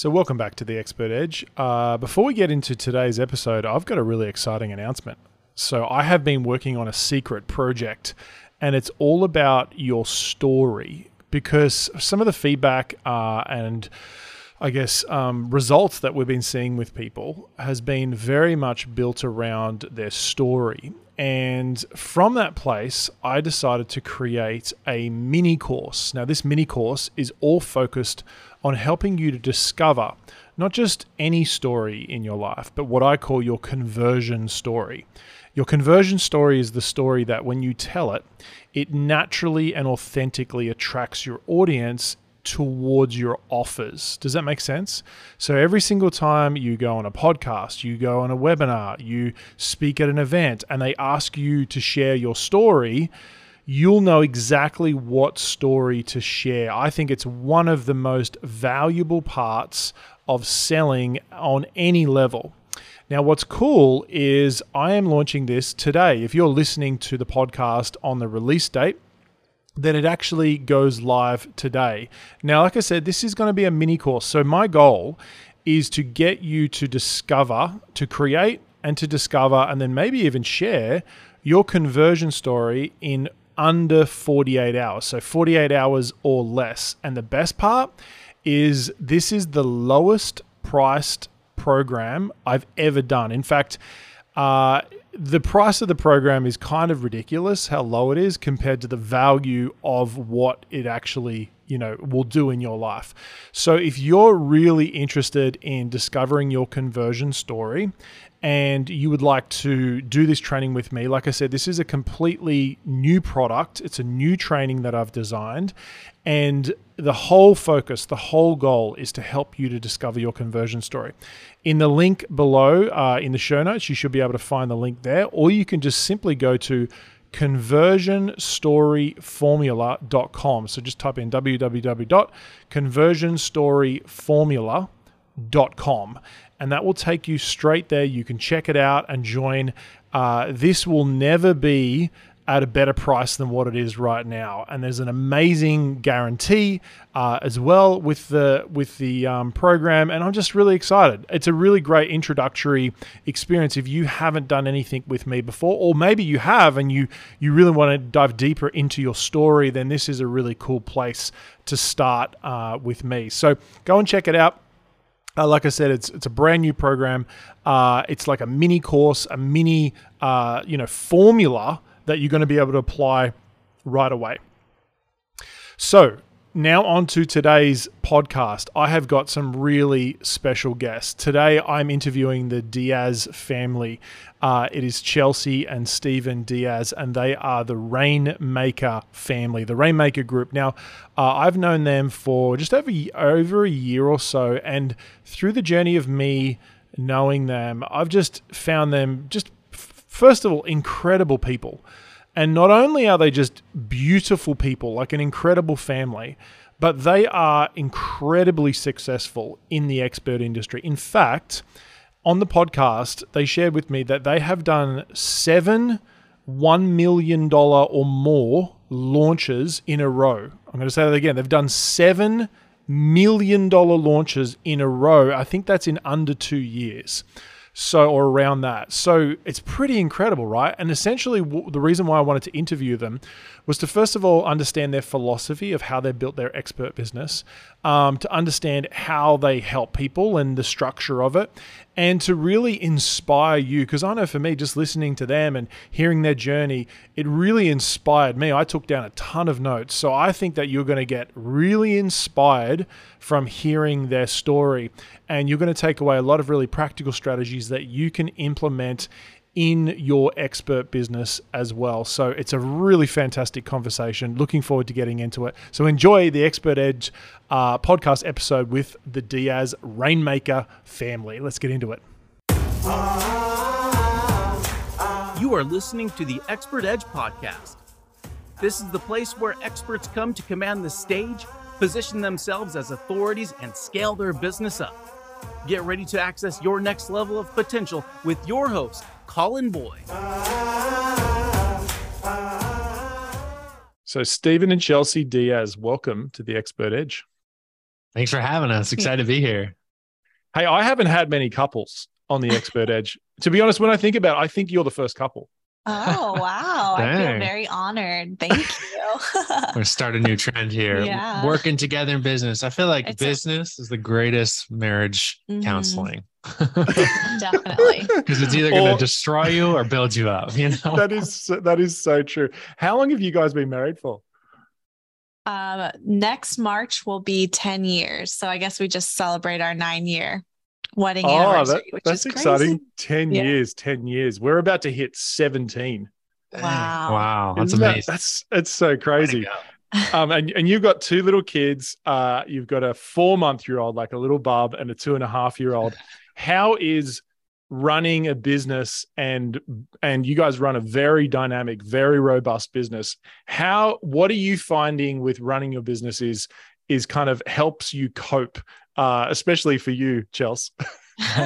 So, welcome back to the Expert Edge. Uh, before we get into today's episode, I've got a really exciting announcement. So, I have been working on a secret project, and it's all about your story because some of the feedback uh, and I guess, um, results that we've been seeing with people has been very much built around their story. And from that place, I decided to create a mini course. Now, this mini course is all focused on helping you to discover not just any story in your life, but what I call your conversion story. Your conversion story is the story that when you tell it, it naturally and authentically attracts your audience towards your offers. Does that make sense? So every single time you go on a podcast, you go on a webinar, you speak at an event, and they ask you to share your story, you'll know exactly what story to share. I think it's one of the most valuable parts of selling on any level. Now, what's cool is I am launching this today. If you're listening to the podcast on the release date, then it actually goes live today. Now, like I said, this is going to be a mini course. So, my goal is to get you to discover, to create, and to discover, and then maybe even share your conversion story in under 48 hours. So 48 hours or less. And the best part is this is the lowest priced program I've ever done. In fact, uh, the price of the program is kind of ridiculous how low it is compared to the value of what it actually you know will do in your life so if you're really interested in discovering your conversion story and you would like to do this training with me, like I said, this is a completely new product. It's a new training that I've designed. And the whole focus, the whole goal is to help you to discover your conversion story. In the link below uh, in the show notes, you should be able to find the link there, or you can just simply go to conversionstoryformula.com. So just type in www.conversionstoryformula.com and that will take you straight there. You can check it out and join. Uh, this will never be at a better price than what it is right now. And there's an amazing guarantee uh, as well with the with the um, program, and I'm just really excited. It's a really great introductory experience if you haven't done anything with me before, or maybe you have and you you really want to dive deeper into your story. Then this is a really cool place to start uh, with me. So go and check it out. Uh, like I said, it's it's a brand new program. Uh, it's like a mini course, a mini uh, you know formula that you're going to be able to apply right away. So now on to today's podcast. I have got some really special guests. Today I'm interviewing the Diaz family. Uh, it is Chelsea and Stephen Diaz, and they are the Rainmaker family, the Rainmaker group. Now, uh, I've known them for just over over a year or so, and through the journey of me knowing them, I've just found them just first of all incredible people. And not only are they just beautiful people, like an incredible family, but they are incredibly successful in the expert industry. In fact, on the podcast, they shared with me that they have done seven $1 million or more launches in a row. I'm going to say that again. They've done seven million dollar launches in a row. I think that's in under two years so or around that. So it's pretty incredible, right? And essentially, w- the reason why I wanted to interview them was to first of all understand their philosophy of how they built their expert business, um, to understand how they help people and the structure of it, and to really inspire you. Because I know for me, just listening to them and hearing their journey, it really inspired me. I took down a ton of notes, so I think that you're going to get really inspired from hearing their story and you're going to take away a lot of really practical strategies that you can implement in your expert business as well. So it's a really fantastic conversation. Looking forward to getting into it. So enjoy the Expert Edge uh, podcast episode with the Diaz Rainmaker family. Let's get into it. You are listening to the Expert Edge podcast. This is the place where experts come to command the stage, position themselves as authorities, and scale their business up. Get ready to access your next level of potential with your host, Colin Boyd. So, Stephen and Chelsea Diaz, welcome to the Expert Edge. Thanks for having us. Excited to be here. Hey, I haven't had many couples on the Expert Edge. To be honest, when I think about it, I think you're the first couple. Oh, wow. I feel very honored. Thank you. We're start a new trend here. Yeah. Working together in business. I feel like it's business a- is the greatest marriage mm-hmm. counseling. Definitely. Because it's either going to destroy you or build you up, you know. That is that is so true. How long have you guys been married for? Um, next March will be 10 years. So I guess we just celebrate our nine year wedding oh, anniversary. That, that's exciting. 10 yeah. years, 10 years. We're about to hit 17. Wow. Wow. That's Isn't amazing. That, that's it's so crazy. um, and, and you've got two little kids. Uh, you've got a four month year old, like a little bub, and a two and a half year old. How is running a business and and you guys run a very dynamic very robust business how what are you finding with running your business is is kind of helps you cope uh, especially for you chelsea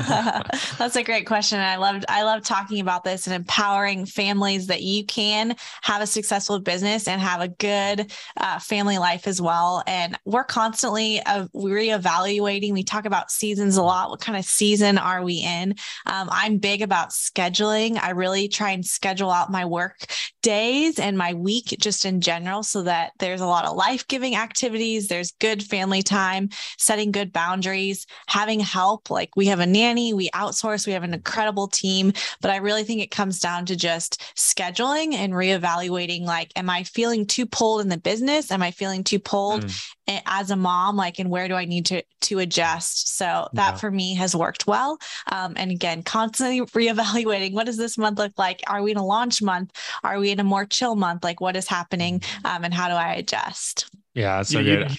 That's a great question. I loved I love talking about this and empowering families that you can have a successful business and have a good uh, family life as well. And we're constantly uh, reevaluating. We talk about seasons a lot. What kind of season are we in? Um, I'm big about scheduling. I really try and schedule out my work days and my week just in general so that there's a lot of life giving activities. There's good family time, setting good boundaries, having help. Like we have a nanny, we outsource, we have an incredible team. But I really think it comes down to just scheduling and reevaluating like, am I feeling too pulled in the business? Am I feeling too pulled mm. as a mom? Like, and where do I need to to adjust? So that yeah. for me has worked well. Um, and again, constantly reevaluating what does this month look like? Are we in a launch month? Are we in a more chill month? Like what is happening? Mm. Um, and how do I adjust? Yeah, so yeah, good.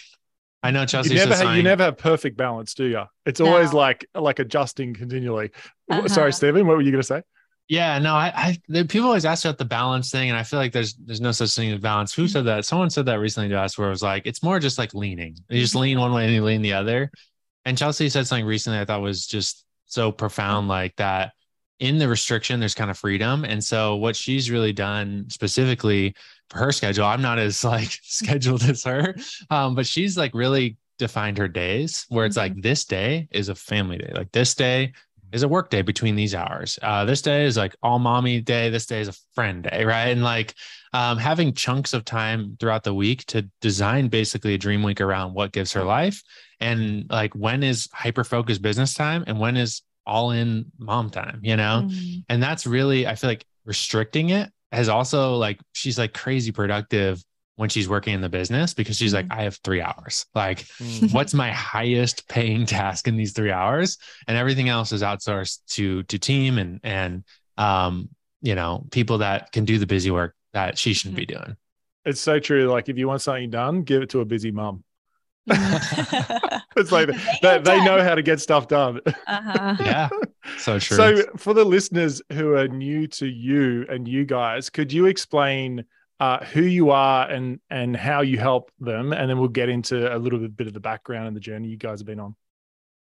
I know Chelsea. You never, have, you never have perfect balance, do you? It's always no. like like adjusting continually. Uh-huh. Sorry, Stephen. What were you going to say? Yeah, no, I, I the, people always ask about the balance thing, and I feel like there's there's no such thing as balance. Who said that? Someone said that recently to us, where it was like it's more just like leaning. You just lean one way and you lean the other. And Chelsea said something recently I thought was just so profound, like that. In the restriction, there's kind of freedom, and so what she's really done specifically her schedule. I'm not as like scheduled as her, um, but she's like really defined her days where it's mm-hmm. like this day is a family day. Like this day is a work day between these hours. Uh, this day is like all mommy day. This day is a friend day, right? And like um, having chunks of time throughout the week to design basically a dream week around what gives her life and like when is hyper focused business time and when is all in mom time, you know? Mm-hmm. And that's really, I feel like restricting it has also like she's like crazy productive when she's working in the business because she's like, mm-hmm. I have three hours. Like, mm. what's my highest paying task in these three hours? And everything else is outsourced to to team and and um, you know, people that can do the busy work that she shouldn't be mm-hmm. doing. It's so true. Like if you want something done, give it to a busy mom. It's like they, they, know how to get stuff done. Uh-huh. yeah, so true. So, for the listeners who are new to you and you guys, could you explain uh, who you are and and how you help them, and then we'll get into a little bit of the background and the journey you guys have been on.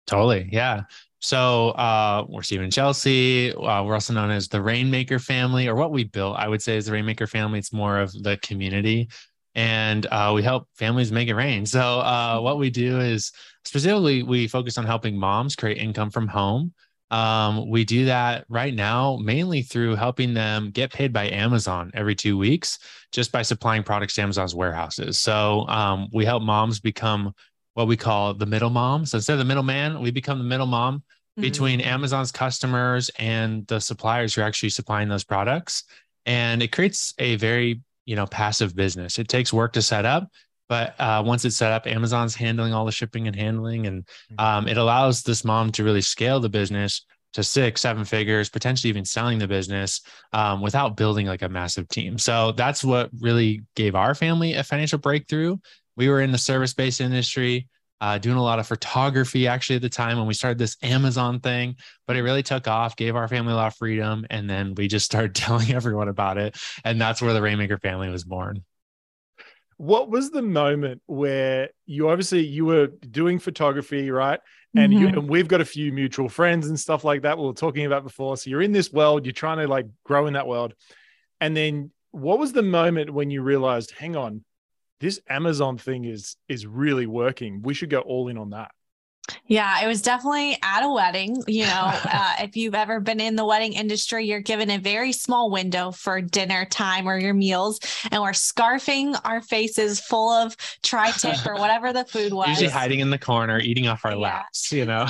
Totally, yeah. So uh, we're Stephen and Chelsea. Uh, we're also known as the Rainmaker family, or what we built, I would say, is the Rainmaker family. It's more of the community and uh, we help families make it rain. So uh, what we do is specifically we focus on helping moms create income from home. Um, we do that right now mainly through helping them get paid by Amazon every two weeks, just by supplying products to Amazon's warehouses. So um, we help moms become what we call the middle mom. So instead of the middleman, we become the middle mom mm-hmm. between Amazon's customers and the suppliers who are actually supplying those products. And it creates a very you know passive business. It takes work to set up but uh, once it's set up amazon's handling all the shipping and handling and mm-hmm. um, it allows this mom to really scale the business to six seven figures potentially even selling the business um, without building like a massive team. So that's what really gave our family a financial breakthrough. We were in the service-based industry uh, doing a lot of photography actually at the time when we started this Amazon thing, but it really took off, gave our family a lot of freedom. And then we just started telling everyone about it. And that's where the Rainmaker family was born. What was the moment where you obviously you were doing photography, right? And mm-hmm. you and we've got a few mutual friends and stuff like that we were talking about before. So you're in this world, you're trying to like grow in that world. And then what was the moment when you realized, hang on, this Amazon thing is is really working. We should go all in on that. Yeah, it was definitely at a wedding. You know, uh, if you've ever been in the wedding industry, you're given a very small window for dinner time or your meals, and we're scarfing our faces full of tri tip or whatever the food was. Usually hiding in the corner, eating off our Yeah. laps, you know?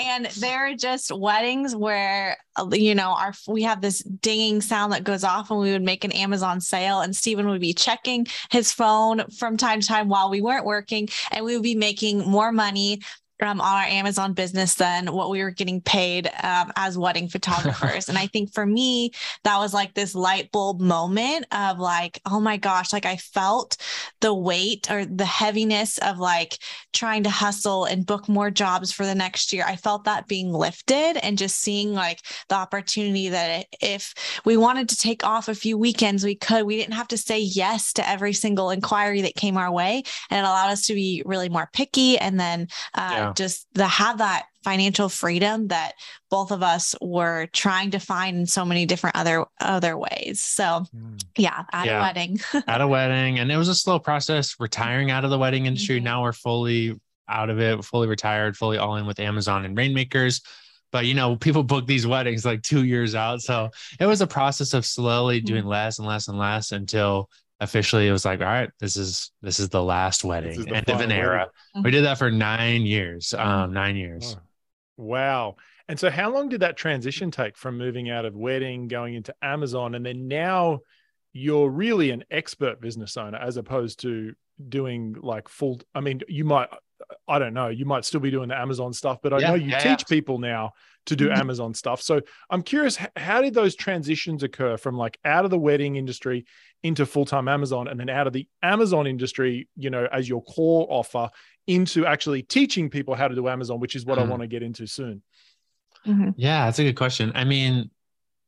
And there are just weddings where you know our we have this dinging sound that goes off and we would make an amazon sale and stephen would be checking his phone from time to time while we weren't working and we would be making more money um, on our Amazon business than what we were getting paid um, as wedding photographers. and I think for me, that was like this light bulb moment of like, oh my gosh, like I felt the weight or the heaviness of like trying to hustle and book more jobs for the next year. I felt that being lifted and just seeing like the opportunity that if we wanted to take off a few weekends, we could. We didn't have to say yes to every single inquiry that came our way. And it allowed us to be really more picky and then uh, Yeah. Just to have that financial freedom that both of us were trying to find in so many different other other ways. So yeah, at Yeah. a wedding. at a wedding and it was a slow process retiring out of the wedding industry Mhm. now we're fully out of it fully retired fully all in with amazon and rainmakers but you know people book these weddings like two years out so it was a process of slowly doing less and less and less until officially it was like all right this is this is the last wedding the end of an era wedding. we did that for nine years um nine years Wow. And so how long did that transition take from moving out of wedding, going into Amazon, and then now you're really an expert business owner as opposed to doing like full I mean, you might I don't know, you might still be doing the Amazon stuff, but I Yeah, know you yeah, teach yeah. people now to do Mhm. Amazon stuff. So I'm curious, how did those transitions occur from like out of the wedding industry into full-time Amazon and then out of the Amazon industry, you know, as your core offer into actually teaching people how to do Amazon, which is what I Mhm. want to get into soon. Mhm. Yeah, that's a good question. I mean,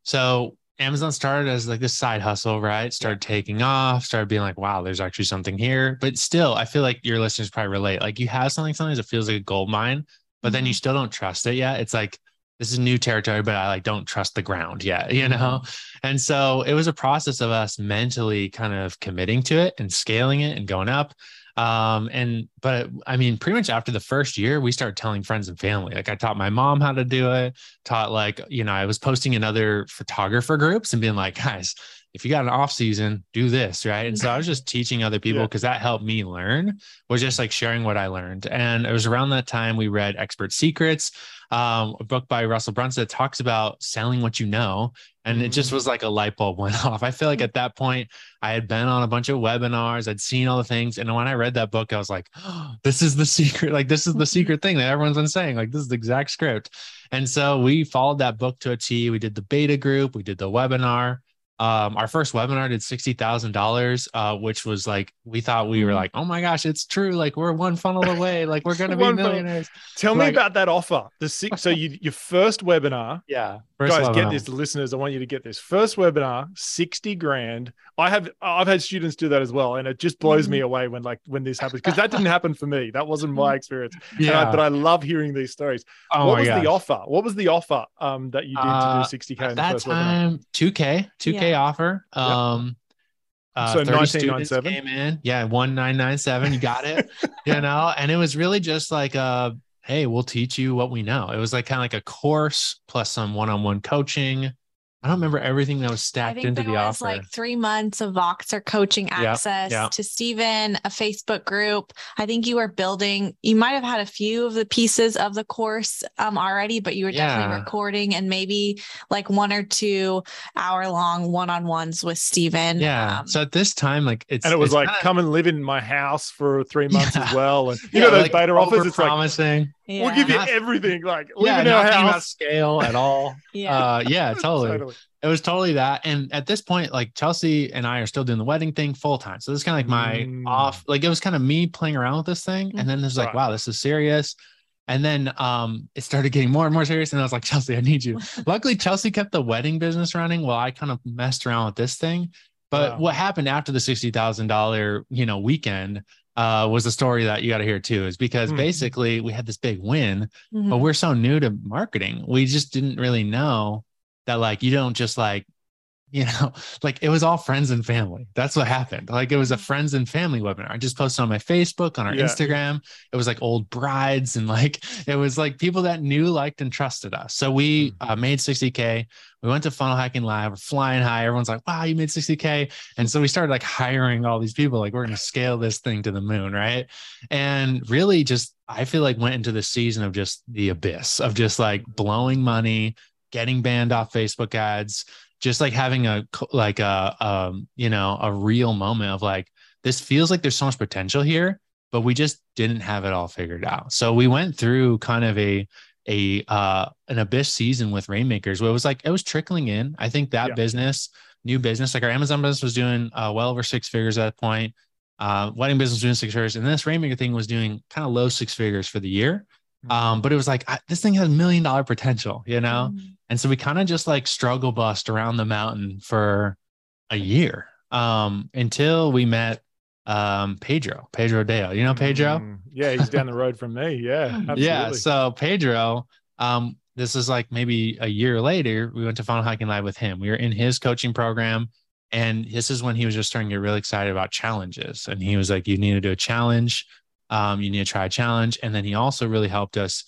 so Amazon started as like this side hustle, right? Started taking off, started being like, wow, there's actually something here. But still, I feel like your listeners probably relate. Like you have something, sometimes it feels like a gold mine, but then you still don't trust it yet. It's like, this is new territory, but I like don't trust the ground yet, you know? And so it was a process of us mentally kind of committing to it and scaling it and going up. Um, and but I mean, pretty much after the first year, we started telling friends and family. Like I taught my mom how to do it, taught like, you know, I was posting in other photographer groups and being like, guys, if you got an off season, do this, right? And so I was just teaching other people Yeah. because that helped me learn, was just like sharing what I learned. And it was around that time we read Expert Secrets, um, a book by Russell Brunson that talks about selling what you know. And it just Mm. was like a light bulb went off. I feel like at that point, I had been on a bunch of webinars, I'd seen all the things. And when I read that book, I was like, oh, this is the secret. Like, this is the secret thing that everyone's been saying. Like, this is the exact script. And so we followed that book to a T. We did the beta group, we did the webinar. Um, our first webinar did sixty thousand dollars, uh, which was like we thought we were like, oh my gosh, it's true! Like we're one funnel away, like we're gonna be One funnel. millionaires. Tell me about that offer. The six, so you your first webinar, Yeah, first guys, get webinar. this, listeners. I want you to get this. First webinar, sixty grand. I have I've had students do that as well, and it just blows me away when like when this happens because that didn't happen for me. That wasn't my experience. And I- Yeah, but I love hearing these stories. oh what was gosh. the offer? What was the offer um, that you did to Uh, do sixty k in At the that first webinar? time, two K, two K offer. Yep. Um, uh, So 30 students 1997? came in. Yeah, one nine nine seven. You got it. you know, and it was really just like uh hey, we'll teach you what we know. It was like kind of like a course plus some one on one coaching. I don't remember everything that was I stacked think into there the was offer. like three months of Voxer coaching Yeah, access yeah. to Stephen, a Facebook group. I think you were building, you might have had a few of the pieces of the course um, already, but you were definitely recording and maybe like one or two hour long one on ones with Stephen. yeah. Um, so at this time, like it's and it was like, kinda- come and live in my house for three months as well. And you yeah, know those like, beta offers. It's like promising. We'll give you Not- everything. Like live Yeah, in our not about house. scale at all. yeah. Uh, yeah, totally. Totally. it was totally that. And at this point, like Chelsea and I are still doing the wedding thing full time. So this is kind of like my Mm. off, like it was kind of me playing around with this thing. And then there's like, Right. wow, this is serious. And then um it started getting more and more serious. And I was like, Chelsea, I need you. Luckily, Chelsea kept the wedding business running while I kind of messed around with this thing. But Wow. what happened after the sixty thousand dollar, you know, weekend uh was the story that you got to hear too, is because Hmm. basically we had this big win Mhm. but we're so new to marketing we just didn't really know that like you don't just like you know, like it was all friends and family. That's what happened. Like it was a friends and family webinar. I just posted on my Facebook, on our Yeah. Instagram. It was like old brides and like it was like people that knew, liked, and trusted us. So we uh, made 60K. We went to Funnel Hacking Live. We're flying high. Everyone's like, wow, you made 60K. And so we started like hiring all these people, like, we're going to scale this thing to the moon. Right. And really just, I feel like went into the season of just the abyss of just like blowing money, getting banned off Facebook ads, just like having a like a um you know a real moment of like this feels like there's so much potential here but we just didn't have it all figured out. So we went through kind of a a uh an abyss season with rainmakers where it was like it was trickling in. I think that Yeah. business new business like our amazon business was doing uh, well over six figures at that point. Uh wedding business was doing six figures and this rainmaker thing was doing kind of low six figures for the year um but it was like I, this thing has million dollar potential you know Mm. and so we kind of just like struggle bust around the mountain for a year um, until we met um, Pedro, Pedro Adao. You know Pedro? Mm, yeah, he's down the road from me. Yeah, absolutely. Yeah. So Pedro, um, this is like maybe a year later, we went to Funnel Hacking Live with him. We were in his coaching program. And this is when he was just starting to get really excited about challenges. And he was like, you need to do a challenge. Um, you need to try a challenge. And then he also really helped us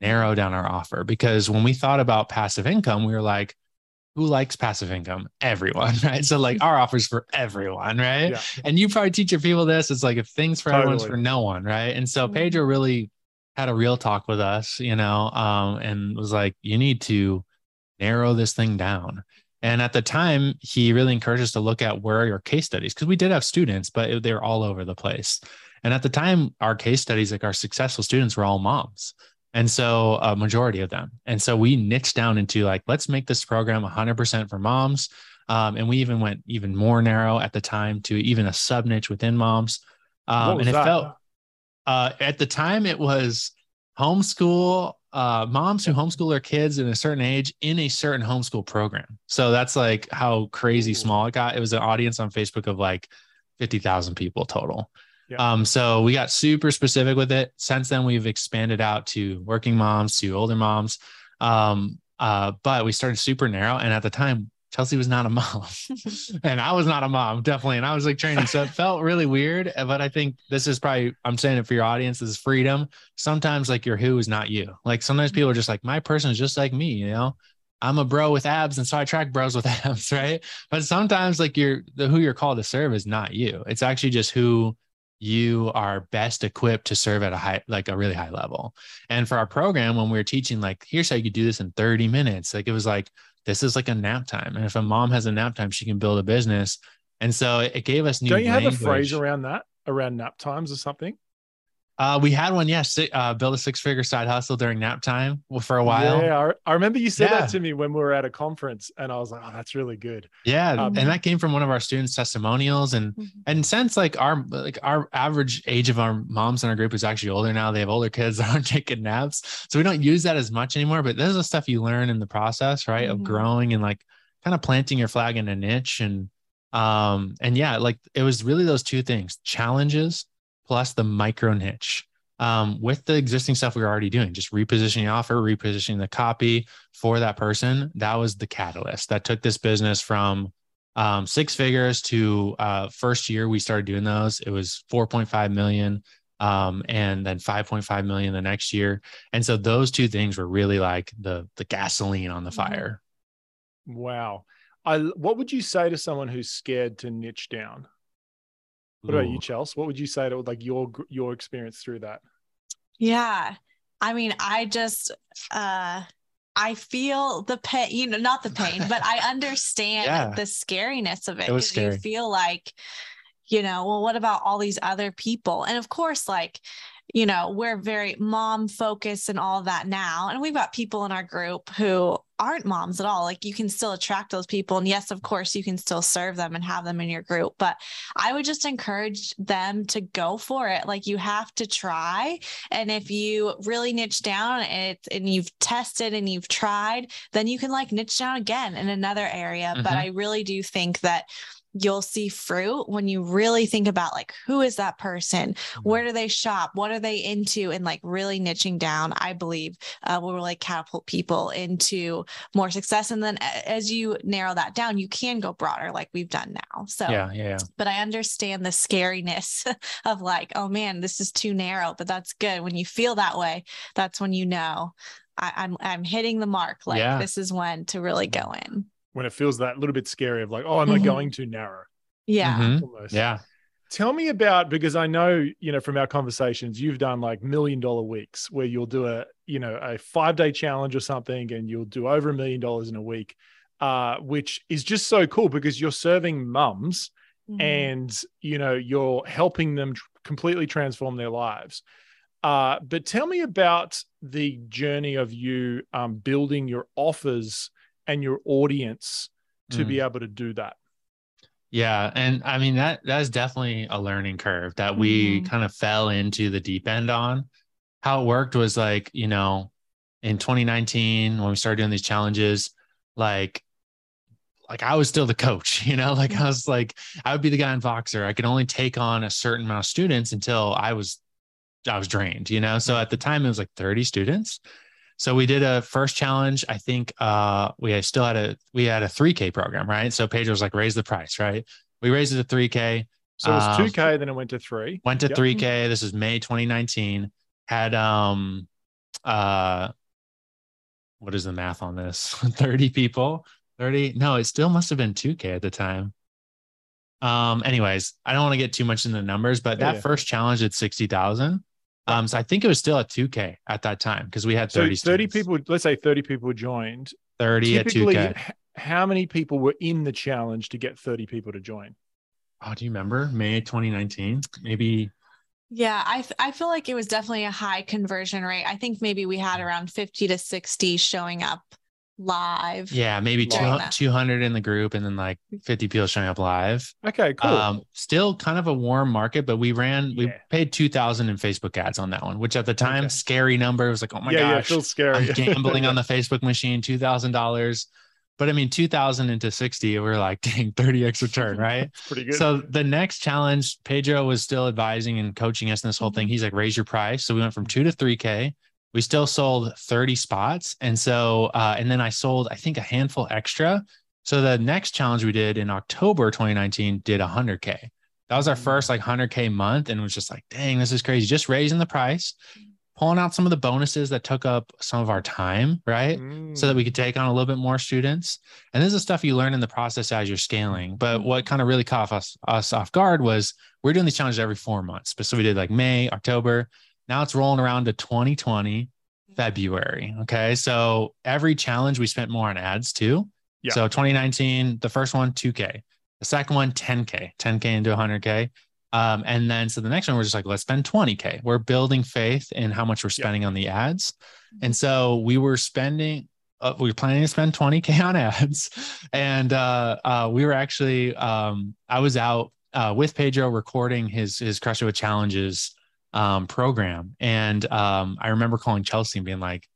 narrow down our offer because when we thought about passive income, we were like, who likes passive income? Everyone, right? So like our offers for everyone, right? Yeah. And you probably teach your people this. It's like if things for everyone's for no one, right? And so Mhm. Pedro really had a real talk with us, you know, um, and was like, you need to narrow this thing down. And at the time, he really encouraged us to look at where are your case studies because we did have students, but they were all over the place. And at the time, our case studies, like our successful students, were all moms. And so a majority of them. And so we niched down into like, let's make this program 100% for moms. Um, and we even went even more narrow at the time to even a sub niche within moms. Um, and it that? felt uh, at the time it was homeschool uh, moms who homeschool their kids in a certain age in a certain homeschool program. So that's like how crazy small it got. It was an audience on Facebook of like 50,000 people total. Yeah. Um, so we got super specific with it. Since then, we've expanded out to working moms, to older moms. Um, uh, but we started super narrow. And at the time, Chelsea was not a mom and I was not a mom, definitely. And I was like training. So it felt really weird. But I think this is probably, I'm saying it for your audience, this is freedom. Sometimes like your who is not you. Like sometimes people are just like, my person is just like me, you know? I'm a bro with abs, and so I track bros with abs, right? But sometimes like you're the who you're called to serve is not you. It's actually just who you are best equipped to serve at a high, like a really high level. And for our program, when we were teaching, like, here's how you could do this in 30 minutes, like it was like, this is like a nap time. And if a mom has a nap time, she can build a business. And so it, gave us new Don't you have a phrase around that, around nap times or something? Uh, we had one, yes. uh, build a six figure side hustle during nap time for a while. Yeah, I, I remember you said Yeah. that to me when we were at a conference, and I was like, "Oh, that's really good." Yeah, Um, and that came from one of our students' testimonials, and Mhm. and since like our like our average age of our moms in our group is actually older now, they have older kids that aren't taking naps, so we don't use that as much anymore. But this is the stuff you learn in the process, right, of Mhm. growing and like kind of planting your flag in a niche, and um and yeah, like it was really those two things: challenges plus the micro niche. Um, with the existing stuff we were already doing, just repositioning the offer, repositioning the copy for that person, that was the catalyst that took this business from um, six figures to uh, first year we started doing those. It was 4.5 million, um, and then 5.5 million the next year. And so those two things were really like the the gasoline on the Mhm. fire. Wow. I what would you say to someone who's scared to niche down? What about you, Ooh. Chels? What would you say to like your your experience through that? Yeah. I mean, I just uh I feel the pain, you know, not the pain, but I understand Yeah. the scariness of it. It was 'cause scary. You feel like, you know, well, what about all these other people? And of course, like, you know, we're very mom focused and all that now. And we've got people in our group who aren't moms at all. Like you can still attract those people. And yes, of course, you can still serve them and have them in your group. But I would just encourage them to go for it. Like you have to try. And if you really niche down and it's and you've tested and you've tried, then you can like niche down again in another area. But Mhm. I really do think that you'll see fruit when you really think about like who is that person? Mm-hmm. where do they shop? What are they into? And like really niching down i believe uh, will really catapult people into more success. And then as you narrow that down you can go broader like we've done now. So Yeah, yeah, yeah. but i understand the scariness of like oh man this is too narrow but that's good. When you feel that way that's when you know I, i'm i'm hitting the mark. Like Yeah. this is when to really go in When it feels that little bit scary of like, oh, am I Mhm. going too narrow? yeah Mhm. Yeah. Tell me about because I know, you know, from our conversations, you've done like million dollar weeks where you'll do a, you know, a five day challenge or something and you'll do over a million dollars in a week, uh, which is just so cool because you're serving mums Mhm. and, you know, you're helping them tr- completely transform their lives. Uh, but tell me about the journey of you um, building your offers and your audience to Mm. be able to do that. Yeah, and I mean that that is definitely a learning curve that we Mhm. kind of fell into the deep end on. How it worked was like, you know, in 2019 when we started doing these challenges, like like I was still the coach, you know, like I was like I would be the guy in Voxer. I could only take on a certain amount of students until I was I was drained, you know. So at the time it was like 30 students. So we did a first challenge. I think uh we still had a we had a 3K program, right? So Pedro was like raise the price, right? We raised it to 3K, So it was Um, 2K, then it went to three. went to Yep. 3K. This is May 2019. Had um uh what is the math on this? 30 people. 30. No, it still must have been 2K at the time. Um, anyways, I don't want to get too much into the numbers, but Yeah, that yeah. first challenge at 60,000. Um, so I think it was still at 2K at that time because we had So 30 30, students. people, let's say 30 people joined. 30 at Typically, 2K. h- how many people were in the challenge to get 30 people to join? Oh, do you remember May 2019? Maybe Yeah, I, f- I feel like it was definitely a high conversion rate. I think maybe we had around 50 to 60 showing up live. yeah, maybe During two, 200 in the group and then like 50 people showing up live. Okay, cool. Um, still kind of a warm market, but we ran, we paid 2000 in Facebook ads on that one, which at the time, Okay. scary number. It was like, oh my yeah, yeah, it gosh, feels scary. I'm gambling on the Facebook machine, $2,000. But I mean, 2000 into 60, we're like, dang, 30x return, right? It's pretty good. So the next challenge, Pedro was still advising and coaching us in this whole thing. He's like, raise your price. So we went from two to three K. We still sold 30 spots. And so, uh, and then I sold, I think, a handful extra. So the next challenge we did in October 2019 did 100K. That was our first like 100K month. And it was just like, dang, this is crazy. Just raising the price, pulling out some of the bonuses that took up some of our time, right? Mm. so that we could take on a little bit more students. And this is stuff you learn in the process as you're scaling. But what kind of really caught us, us off guard was we're doing these challenges every four months. But so we did like May, October. Now it's rolling around to 2020, February. Okay. So every challenge we spent more on ads too. Yeah. So 2019, the first one, 2K. The second one, 10K, 10K into 100K. Um, and then so the next one, we're just like, let's spend 20K. We're building faith in how much we're Yeah. spending on the ads. And so we were spending, uh, we were planning to spend 20K on ads. And uh, uh, we were actually, um, I was out uh, with Pedro recording his, his Crush It with Challenges um, program. And um, I remember calling Chelsea and being like,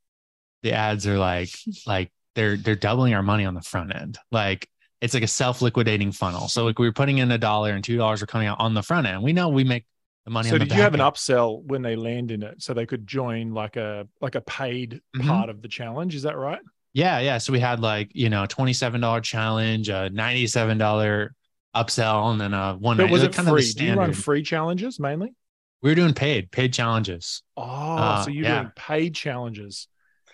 the ads are like, like they're, they're doubling our money on the front end. Like it's like a self-liquidating funnel. So like we were putting in a dollar and two dollars are coming out on the front end. We know we make the money so on the did you have an upsell when they land in it so they could join like a like a paid Mhm. part of the challenge? Is that right? Yeah, yeah. So we had like, you know, $27 challenge, a $97 upsell, and then a one But was it kind of the free? Do you run free challenges mainly? We were doing paid, paid challenges. Oh, Uh, so you're yeah. doing paid challenges.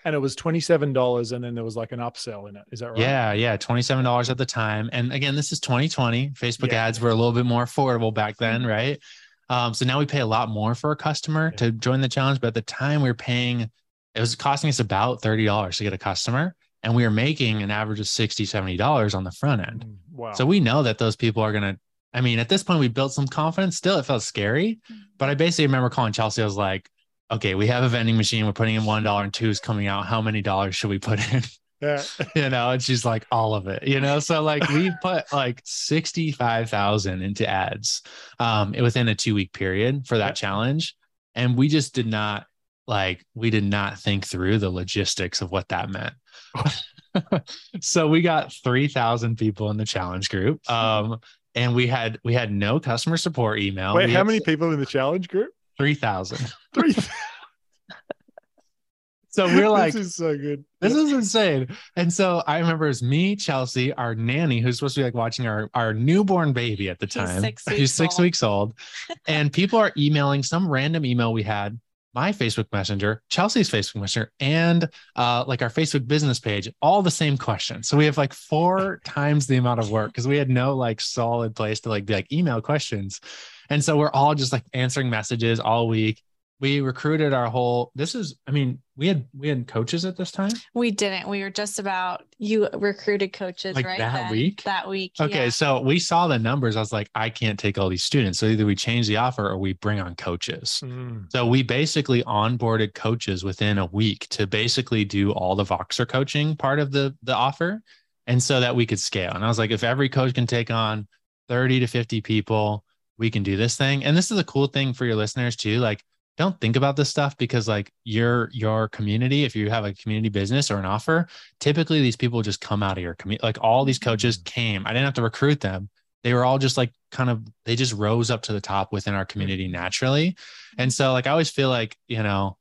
And it was $27 and then there was like an upsell in it. Is that right? Yeah, yeah, $27 at the time. And again, this is 2020. Facebook Yeah. ads were a little bit more affordable back then, right? Um, so now we pay a lot more for a customer Yeah. to join the challenge. But at the time we were paying, it was costing us about $30 to get a customer. And we were making an average of $60, $70 on the front end. Mm, Wow. So we know that those people are going to, I mean, at this point, we built some confidence. Still, it felt scary. But I basically remember calling Chelsea. I was like, okay, we have a vending machine. We're putting in $1 and two is coming out. How many dollars should we put in? yeah. you know, and she's like, all of it, you know? So like we put like 65,000 into ads um, within a two week period for that Yeah. challenge. And we just did not like, we did not think through the logistics of what that meant. so we got 3,000 people in the challenge group. Um, and we had we had no customer support email. Wait, We how had many people in the challenge group? Three thousand. Three. So we're like, this is so good. this is insane. And so I remember it was me, Chelsea, our nanny, who's supposed to be like watching our, our newborn baby at the He's time. six He's weeks six old. weeks old. and people are emailing some random email we had, my Facebook Messenger, Chelsea's Facebook Messenger, and uh, like our Facebook business page, all the same questions. So we have like four times the amount of work because we had no like solid place to like be like email questions. And so we're all just like answering messages all week. We recruited our whole this is, I mean, we had we had coaches at this time. We didn't. We were just about you recruited coaches Like right that then, week? That week. Okay, yeah. so we saw the numbers. I was like, I can't take all these students. So either we change the offer or we bring on coaches. Mm. So we basically onboarded coaches within a week to basically do all the Voxer coaching part of the the offer, and so that we could scale. And I was like, if every coach can take on 30 to 50 people, we can do this thing. And this is a cool thing for your listeners too. Like, don't think about this stuff because like your your community, if you have a community business or an offer, typically these people just come out of your community. Like all these coaches came. I didn't have to recruit them. They were all just like kind of they just rose up to the top within our community naturally. And so like I always feel like, you know,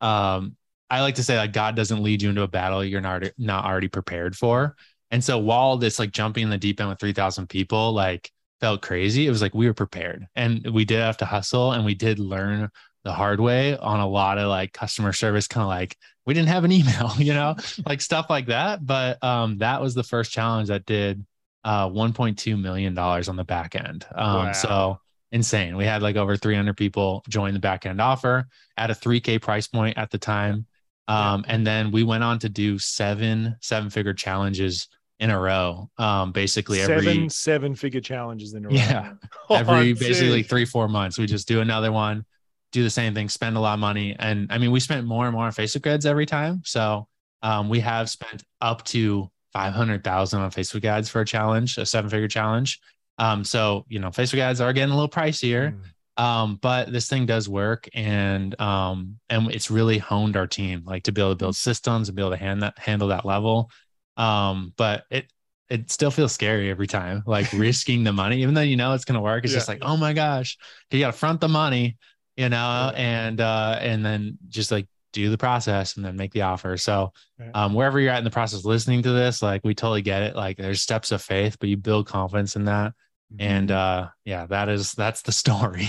um, I like to say like God doesn't lead you into a battle you're not not already prepared for. And so while this like jumping in the deep end with 3,000 people like felt crazy, it was like we were prepared and we did have to hustle and we did learn the hard way on a lot of like customer service kind of like we didn't have an email, you know, like stuff like that. But um that was the first challenge that did uh 1.2 million dollars on the back end. Um Wow. so insane. We had like over 300 people join the back end offer at a 3k price point at the time. Um, and then we went on to do seven seven figure challenges in a row. Um, basically every seven seven figure challenges in a row. Yeah. Every basically three four months we just do another one do the same thing spend a lot of money. And i mean we spent more and more on facebook ads every time. So um, we have spent up to 500000 on facebook ads for a challenge a seven figure challenge. Um, so you know facebook ads are getting a little pricier. Mm. um, but this thing does work. And um, and it's really honed our team like to be able to build systems and be able to hand that, handle that level. Um, but it it still feels scary every time like risking the money even though you know it's going to work. It's Yeah. just like oh my gosh you got to front the money you know Yeah. and uh and then just like do the process and then make the offer so Yeah. um wherever you're at in the process listening to this like we totally get it like there's steps of faith but you build confidence in that Mm-hmm. and uh yeah that is that's the story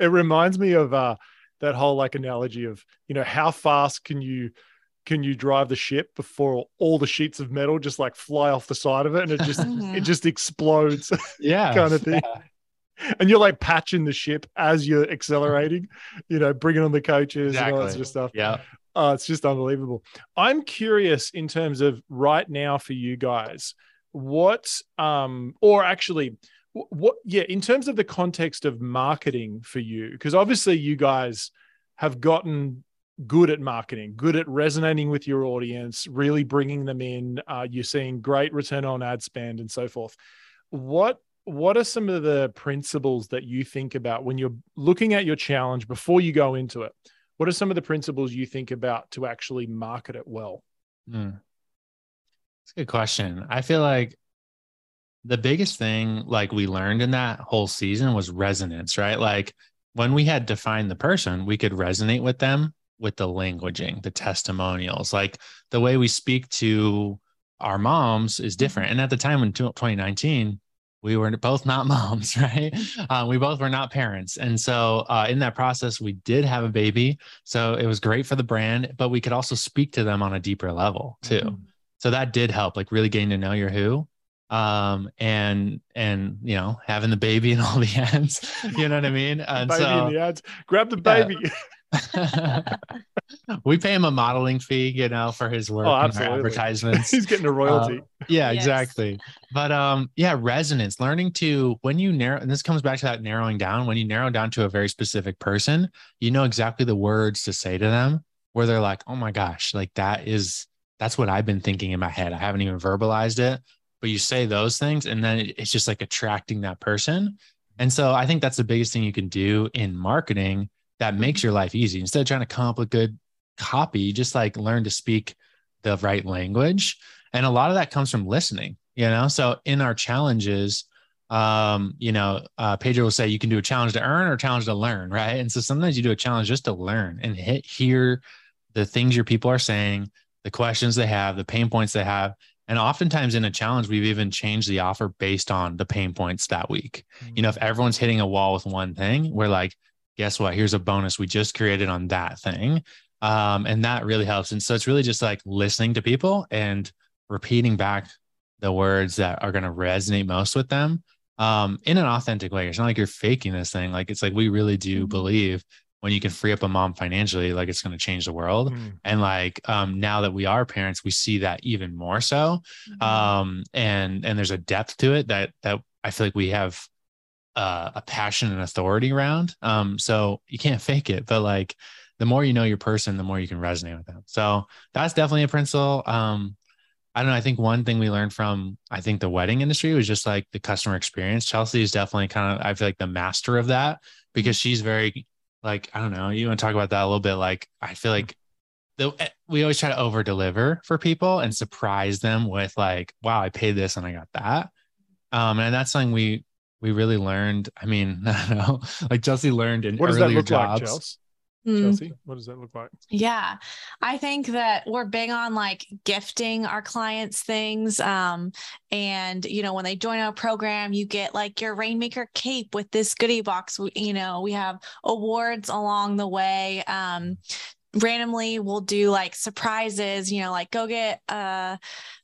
it reminds me of uh that whole like analogy of you know how fast can you can you drive the ship before all the sheets of metal just like fly off the side of it and it just it Mhm. just explodes yeah kind of thing and you're like patching the ship as you're accelerating you know bringing on the coaches and all that sort of stuff yeah Oh, it's just unbelievable. I'm curious in terms of right now for you guys, what um or actually what yeah, in terms of the context of marketing for you because obviously you guys have gotten good at marketing, good at resonating with your audience, really bringing them in, uh, you're seeing great return on ad spend and so forth. What what are some of the principles that you think about when you're looking at your challenge before you go into it? What are some of the principles you think about to actually market it well? Hmm. It's a good question. I feel like the biggest thing like we learned in that whole season was resonance, right? Like when we had defined the person, we could resonate with them with the languaging, the testimonials, like the way we speak to our moms is different. And at the time in 2019, we were both not moms, right? Uh, we both were not parents. And so uh, in that process, we did have a baby. So it was great for the brand, but we could also speak to them on a deeper level too. So that did help, like really getting to know your who. Um, and and you know, having the baby and all the ends, you know what I mean? And baby so in the ads. Grab the Yeah. baby. we pay him a modeling fee, you know, for his work Oh, and our advertisements. He's getting a royalty. yeah, Yes. exactly. But um, yeah, resonance, learning to when you narrow, and this comes back to that narrowing down. When you narrow down to a very specific person, you know exactly the words to say to them, where they're like, "Oh my gosh, like that is that's what I've been thinking in my head. I haven't even verbalized it." But you say those things, and then it's just like attracting that person. And so I think that's the biggest thing you can do in marketing that makes your life easy. Instead of trying to come up with good copy, just like learn to speak the right language. And a lot of that comes from listening, you know? So in our challenges, um, you know, uh, Pedro will say you can do a challenge to earn or challenge to learn, right? And so sometimes you do a challenge just to learn and hit hear the things your people are saying, the questions they have, the pain points they have. And oftentimes in a challenge, we've even changed the offer based on the pain points that week. Mm-hmm. You know, if everyone's hitting a wall with one thing, we're like, guess what? Here's a bonus we just created on that thing. Um, and that really helps. And so it's really just like listening to people and repeating back the words that are going to resonate most with them um, in an authentic way. It's not like you're faking this thing. Like it's like we really do mm-hmm. believe when you can free up a mom financially, like it's going to change the world. Mm. And like um, now that we are parents, we see that even more so. Mm-hmm. Um, and and there's a depth to it that that I feel like we have uh, a passion and authority around. Um, so you can't fake it, but like the more you know your person, the more you can resonate with them. So that's definitely a principle. Um, I don't know. I think one thing we learned from I think the wedding industry was just like the customer experience. Chelsea is definitely kind of I feel like the master of that because she's very like I don't know. You want to talk about that a little bit? Like I feel like the eh, we always try to over deliver for people and surprise them with like, wow, I paid this and I got that. Um, and that's something we we really learned. I mean, I don't know, like Chelsea learned in what does that look jobs. like, Chelsea? Mm. Chelsea, what does that look like? Yeah, I think that we're big on like gifting our clients things. Um, and you know, when they join our program, you get like your Rainmaker cape with this goodie box. We, you know, we have awards along the way. Um, randomly we'll do like surprises you know like go get uh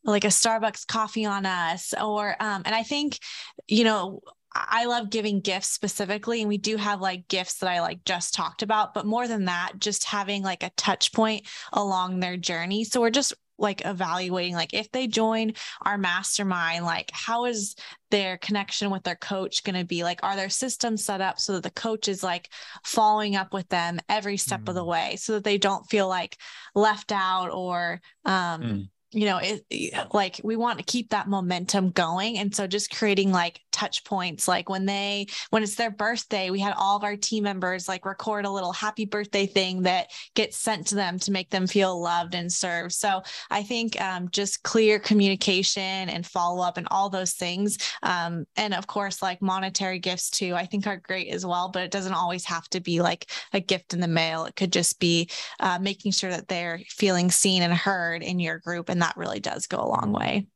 like a starbucks coffee on us or um and i think you know I love giving gifts specifically. And we do have like gifts that I like just talked about. But more than that, just having like a touch point along their journey. So we're just like evaluating like if they join our mastermind like how is their connection with their coach going to be like are their systems set up so that the coach is like following up with them every step mm. of the mm. way so that they don't feel like left out or um mm you know it like we want to keep that momentum going and so just creating like touch points. Like when they when it's their birthday we had all of our team members like record a little happy birthday thing that gets sent to them to make them feel loved and served. So i think um, just clear communication and follow up and all those things. Um, and of course like monetary gifts too i think are great as well but it doesn't always have to be like a gift in the mail. It could just be uh, making sure that they're feeling seen and heard in your group and that really does go a long way.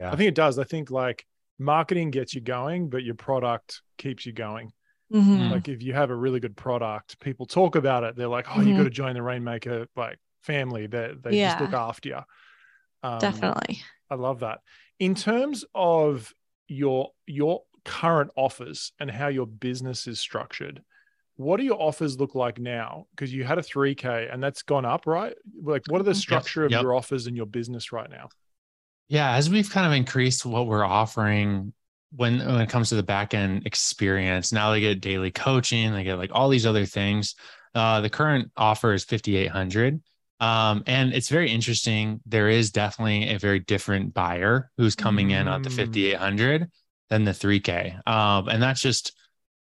Yeah. i think it does. I think like marketing gets you going, but your product keeps you going. Mm-hmm. Like if you have a really good product, people talk about it. They're like, "Oh, mm-hmm. you got to join the Rainmaker like family. That they, they yeah. just look after you." Um, Definitely, I love that. In terms of your your current offers and how your business is structured, what do your offers look like now? Because you had a three k and that's gone up, right? Like, what are the mm-hmm. structure yep. of your offers and your business right now? Yeah, as we've kind of increased what we're offering when when it comes to the back end experience, now they get daily coaching, they get like all these other things. Uh, the current offer is 5800 um, and it's very interesting. There is definitely a very different buyer who's coming mm. in at the 5800 than the 3K. Um, and that's just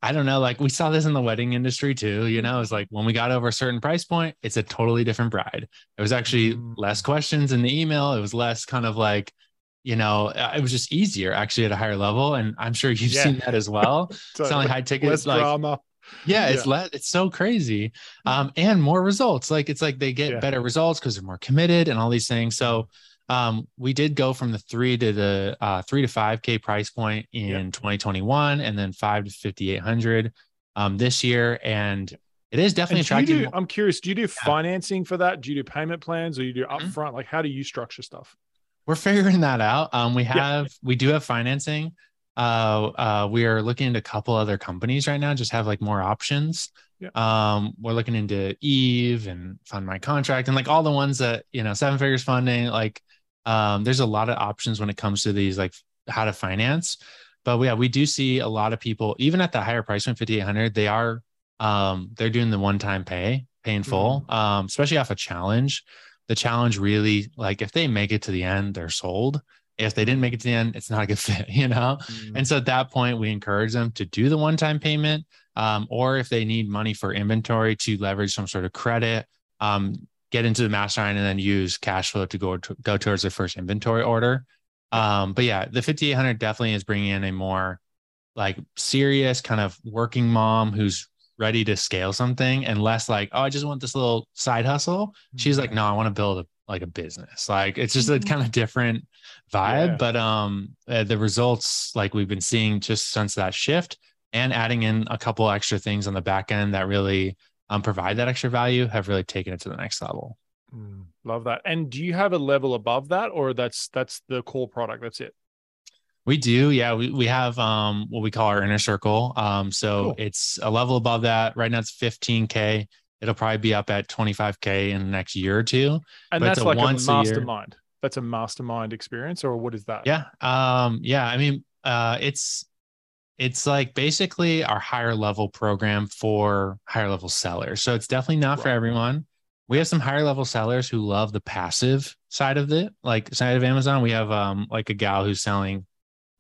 I don't know, like we saw this in the wedding industry too. You know, it's like when we got over a certain price point, it's a totally different bride. It was actually mm. less questions in the email. It was less kind of like, you know, uh, it was just easier actually at a higher level. And I'm sure you've yeah. seen that as well. Selling high tickets, less like drama. Yeah, yeah, it's less, it's so crazy. Um, and more results. Like it's like they get yeah. better results because they're more committed and all these things. So um, we did go from the three to the uh, three to five K price point in yep. 2021 and then five to 5,800 um, this year. And it is definitely attractive. Do, I'm curious, do you do yeah. financing for that? Do you do payment plans or you do mm-hmm. upfront? Mm-hmm. Like, how do you structure stuff? We're figuring that out. Um, we have, yeah. we do have financing. Uh, uh, we are looking into a couple other companies right now, just have like more options. Yeah. Um, we're looking into Eve and Fund My Contract and like all the ones that, you know, seven figures funding, like um, there's a lot of options when it comes to these like how to finance but yeah we do see a lot of people even at the higher price point 5800 they are um, they're doing the one time pay paying full mm-hmm. um, especially off a challenge the challenge really like if they make it to the end they're sold if they didn't make it to the end it's not a good fit you know mm-hmm. and so at that point we encourage them to do the one time payment um, or if they need money for inventory to leverage some sort of credit um, get into the mastermind and then use cash flow to go to, go towards their first inventory order. Um, but yeah, the 5800 definitely is bringing in a more like serious kind of working mom who's ready to scale something and less like, oh, I just want this little side hustle. She's like, no, I want to build a like a business. Like it's just a kind of different vibe. Yeah. But um uh, the results like we've been seeing just since that shift and adding in a couple extra things on the back end that really um, provide that extra value have really taken it to the next level. Mm, love that. And do you have a level above that, or that's that's the core product? That's it. We do, yeah. We, we have um what we call our inner circle. Um, so Cool. it's a level above that. Right now it's 15k. It'll probably be up at 25k in the next year or two. And But that's a like a once a mastermind. That's a mastermind experience, or what is that? Yeah. Um, yeah. I mean, uh, it's it's like basically our higher level program for higher level sellers. So it's definitely not for everyone. We have some higher level sellers who love the passive side of it, like side of Amazon. We have um like a gal who's selling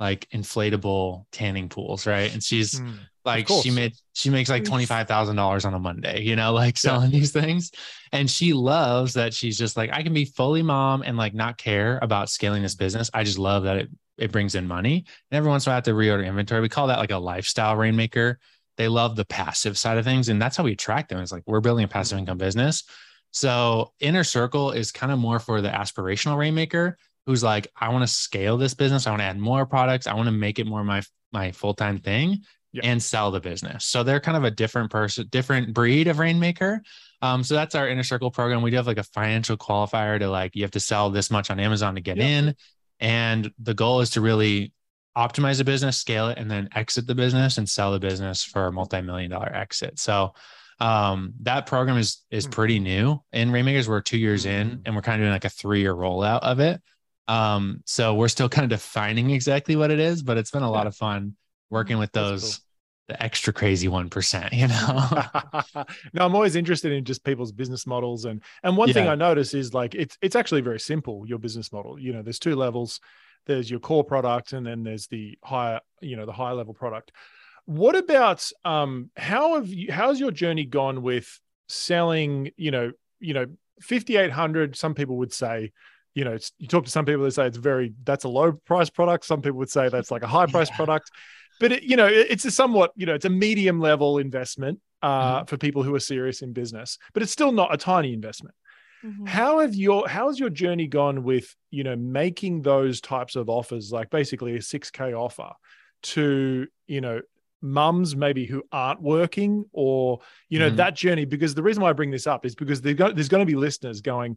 like inflatable tanning pools, right? And she's Mm, like she made she makes like twenty five thousand dollars on a Monday, you know, like selling these things, and she loves that she's just like I can be fully mom and like not care about scaling this business. I just love that it it brings in money, and every once in a while I have to reorder inventory. We call that like a lifestyle rainmaker. They love the passive side of things, and that's how we attract them. It's like we're building a passive income business. So inner circle is kind of more for the aspirational rainmaker who's like, I want to scale this business. I want to add more products. I want to make it more my my full time thing Yeah. and sell the business. So they're kind of a different person, different breed of rainmaker. Um, so that's our inner circle program. We do have like a financial qualifier to like you have to sell this much on Amazon to get Yeah. in, and the goal is to really optimize the business, scale it, and then exit the business and sell the business for a multi-million dollar exit. So um, that program is is Hmm. pretty new in Rainmakers. We're two years in, Mhm. and we're kind of doing like a three year rollout of it. Um, so we're still kind of defining exactly what it is, but it's been a lot of fun working with those. The extra crazy one percent. You know, no, I'm always interested in just people's business models, and and one thing I notice is like it's it's actually very simple. Your business model, you know, there's two levels. There's your core product, and then there's the higher, you know, the higher level product. What about um how have you how's your journey gone with selling? You know, you know, 5800. Some people would say. You know, it's, you talk to some people that say it's very that's a low price product. Some people would say that's like a high price Yeah. product but it, you know it- it's a somewhat you know it's a medium level investment uh, for people who are serious in business but it's still not a tiny investment Mhm. how have your how's your journey gone with you know making those types of offers like basically a 6k offer to you know mums maybe who aren't working or you know Mhm. that journey because the reason why i bring this up is because go- there's going to be listeners going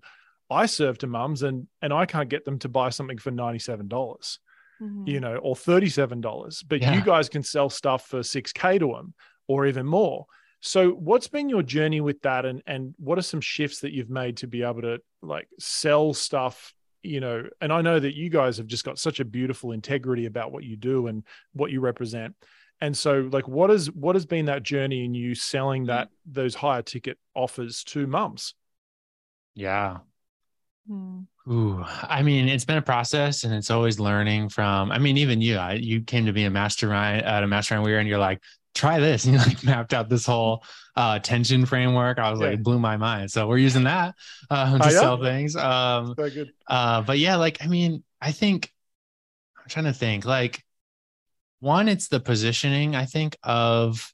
i serve to mums and and i can't get them to buy something for $97 Mhm. you know, or $37, but Yeah. you guys can sell stuff for 6K to them or even more. So what's been your journey with that? And, and what are some shifts that you've made to be able to like sell stuff, you know, and I know that you guys have just got such a beautiful integrity about what you do and what you represent. And so like, what is, what has been that journey in you selling that, those higher ticket offers to mums? yeah. Mhm. Ooh, I mean, it's been a process, and it's always learning from. I mean, even you, I, you came to be a mastermind at a mastermind we were, and you're like, try this, and you like mapped out this whole uh, attention framework. I was like, Yeah. it blew my mind. So we're using that um, to sell things. Um, good. uh, but yeah, like I mean, I think I'm trying to think. Like, one, it's the positioning. I think of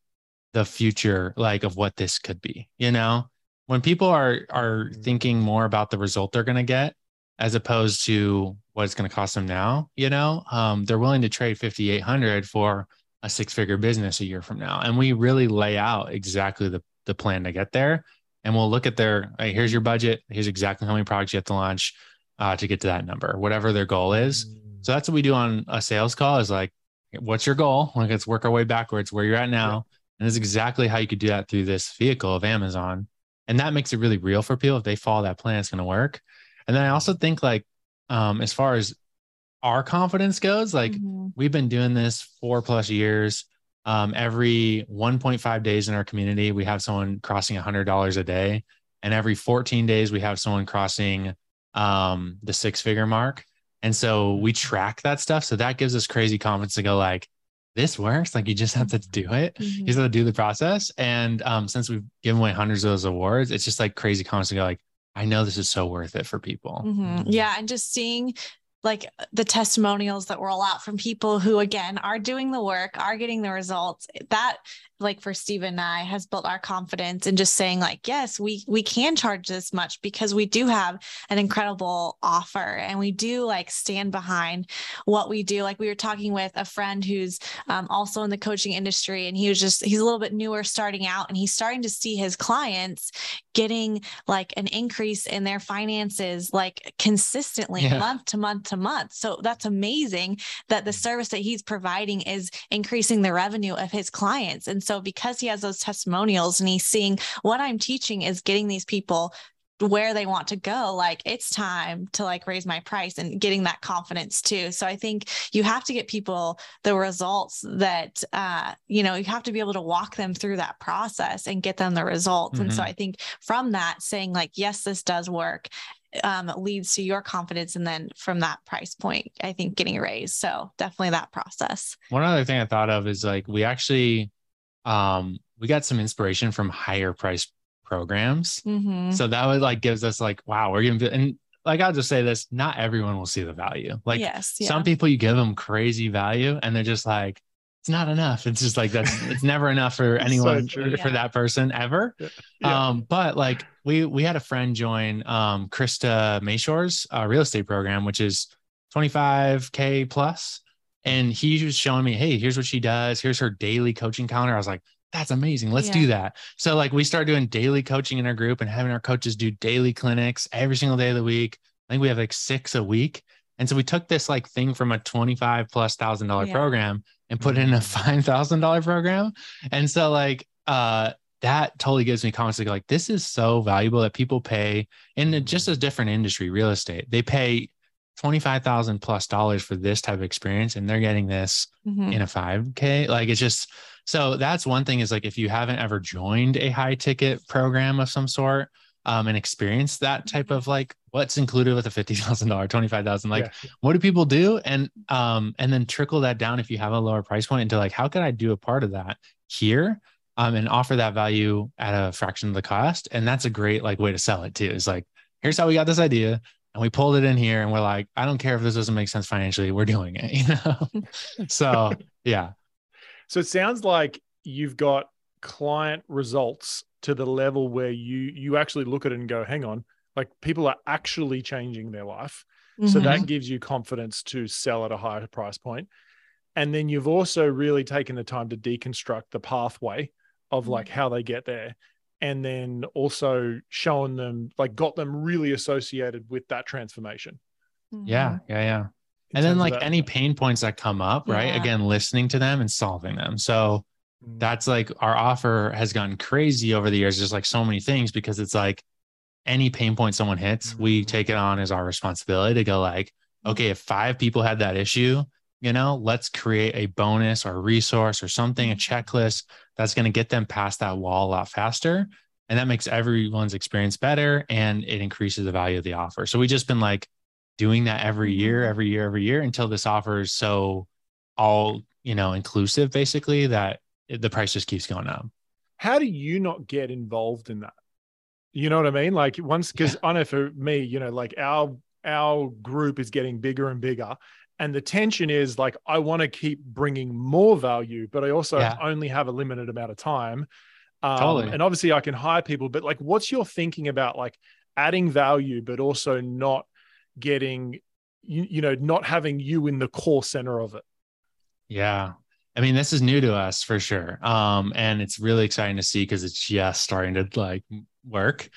the future, like of what this could be. You know, when people are are Mhm. thinking more about the result they're going to get as opposed to what it's going to cost them now. You know, um, they're willing to trade 5,800 for a six figure business a year from now, and we really lay out exactly the the plan to get there. And we'll look at their, hey, here's your budget. Here's exactly how many products you have to launch uh, to get to that number, whatever their goal is. So that's what we do on a sales call is like, what's your goal? Like, let's work our way backwards where you're at now. And it's exactly how you could do that through this vehicle of Amazon. And that makes it really real for people. If they follow that plan, it's going to work. And then I also think like, um, as far as our confidence goes, like Mhm. we've been doing this four plus years. Um, every 1.5 days in our community, we have someone crossing $100 a day. And every 14 days, we have someone crossing um, the six figure mark. And so we track that stuff. So that gives us crazy confidence to go like, this works. Like you just have to do it. You Mhm. just have to do the process. And um, since we've given away hundreds of those awards, it's just like crazy confidence to go like, I know this is so worth it for people. Mhm. Yeah. And just seeing like the testimonials that roll out from people who again are doing the work are getting the results that like for Stephen and I has built our confidence in just saying like yes we we can charge this much because we do have an incredible offer and we do like stand behind what we do. Like we were talking with a friend who's um, also in the coaching industry and he was just he's a little bit newer starting out and he's starting to see his clients getting like an increase in their finances like consistently yeah. month to month to month. So that's amazing that the service that he's providing is increasing the revenue of his clients. And so because he has those testimonials and he's seeing what I'm teaching is getting these people where they want to go like it's time to like raise my price and getting that confidence too so i think you have to get people the results that uh you know you have to be able to walk them through that process and get them the results mm-hmm. and so mm-hmm. i think from that saying like yes this does work um, leads to your confidence and then from that price point i think getting raised so definitely that process one other thing i thought of is like we actually um, we got some inspiration from higher price programs. Mm-hmm. So that was like gives us like, wow, we're gonna be and like I'll just say this, not everyone will see the value. Like yes, yeah. some people you give them crazy value and they're just like, it's not enough. It's just like that's it's never enough for anyone so for, for, that person ever. Yeah. Um, but like we we had a friend join um Krista Mashore's uh, real estate program, which is 25k plus and he was showing me, hey, here's what she does. Here's her daily coaching calendar. I was like, that's amazing. Let's yeah. do that. So like we started doing daily coaching in our group and having our coaches do daily clinics every single day of the week. I think we have like six a week. And so we took this like thing from a 25 plus thousand dollar yeah. program and put it in a five thousand dollar program. And so like uh that totally gives me confidence like this is so valuable that people pay in just a different industry, real estate. They pay 25,000 plus dollars for this type of experience and they're getting this mm-hmm. in a 5k like it's just so that's one thing is like if you haven't ever joined a high ticket program of some sort um, and experienced that type of like what's included with a $50,000 25,000 like yeah. what do people do? And um and then trickle that down if you have a lower price point into like how can I do a part of that here um and offer that value at a fraction of the cost? And that's a great like way to sell it too is like here's how we got this idea and we pulled it in here and we're like, I don't care if this doesn't make sense financially, we're doing it, you know? so, yeah. So it sounds like you've got client results to the level where you you actually look at it and go, hang on, like people are actually changing their life. Mm-hmm. So that gives you confidence to sell at a higher price. And then you've also really taken the time to deconstruct the pathway of like mm-hmm. how they get there and then also showing them like got them really associated with that transformation. Yeah, mm-hmm. yeah, yeah. and then like any pain points that come up, right? Again, listening to them and solving them. So mm. that's like our offer has gone crazy over the years. Just like so many things because it's like any pain point someone hits, mm-hmm. we take it on as our responsibility to go like, okay, if five people had that issue, you know, let's create a bonus or a resource or something, a mm-hmm. checklist that's going to get them past that wall a lot faster. And that makes everyone's experience better and it increases the value of the offer. So we've just been like doing that every year, mm-hmm. every year, every year until this offer is so all, you know, inclusive basically that the price just keeps going up. How do you not get involved in that? You know what I mean? Like once, because yeah. I know for me, you know, like our our group is getting bigger and bigger and the tension is like i want to keep bringing more value but i also yeah. only have a limited amount of time um, totally. and obviously i can hire people but like what's your thinking about like adding value but also not getting you, you know not having you in the core center of it yeah i mean this is new to us for sure um and it's really exciting to see because it's just starting to like work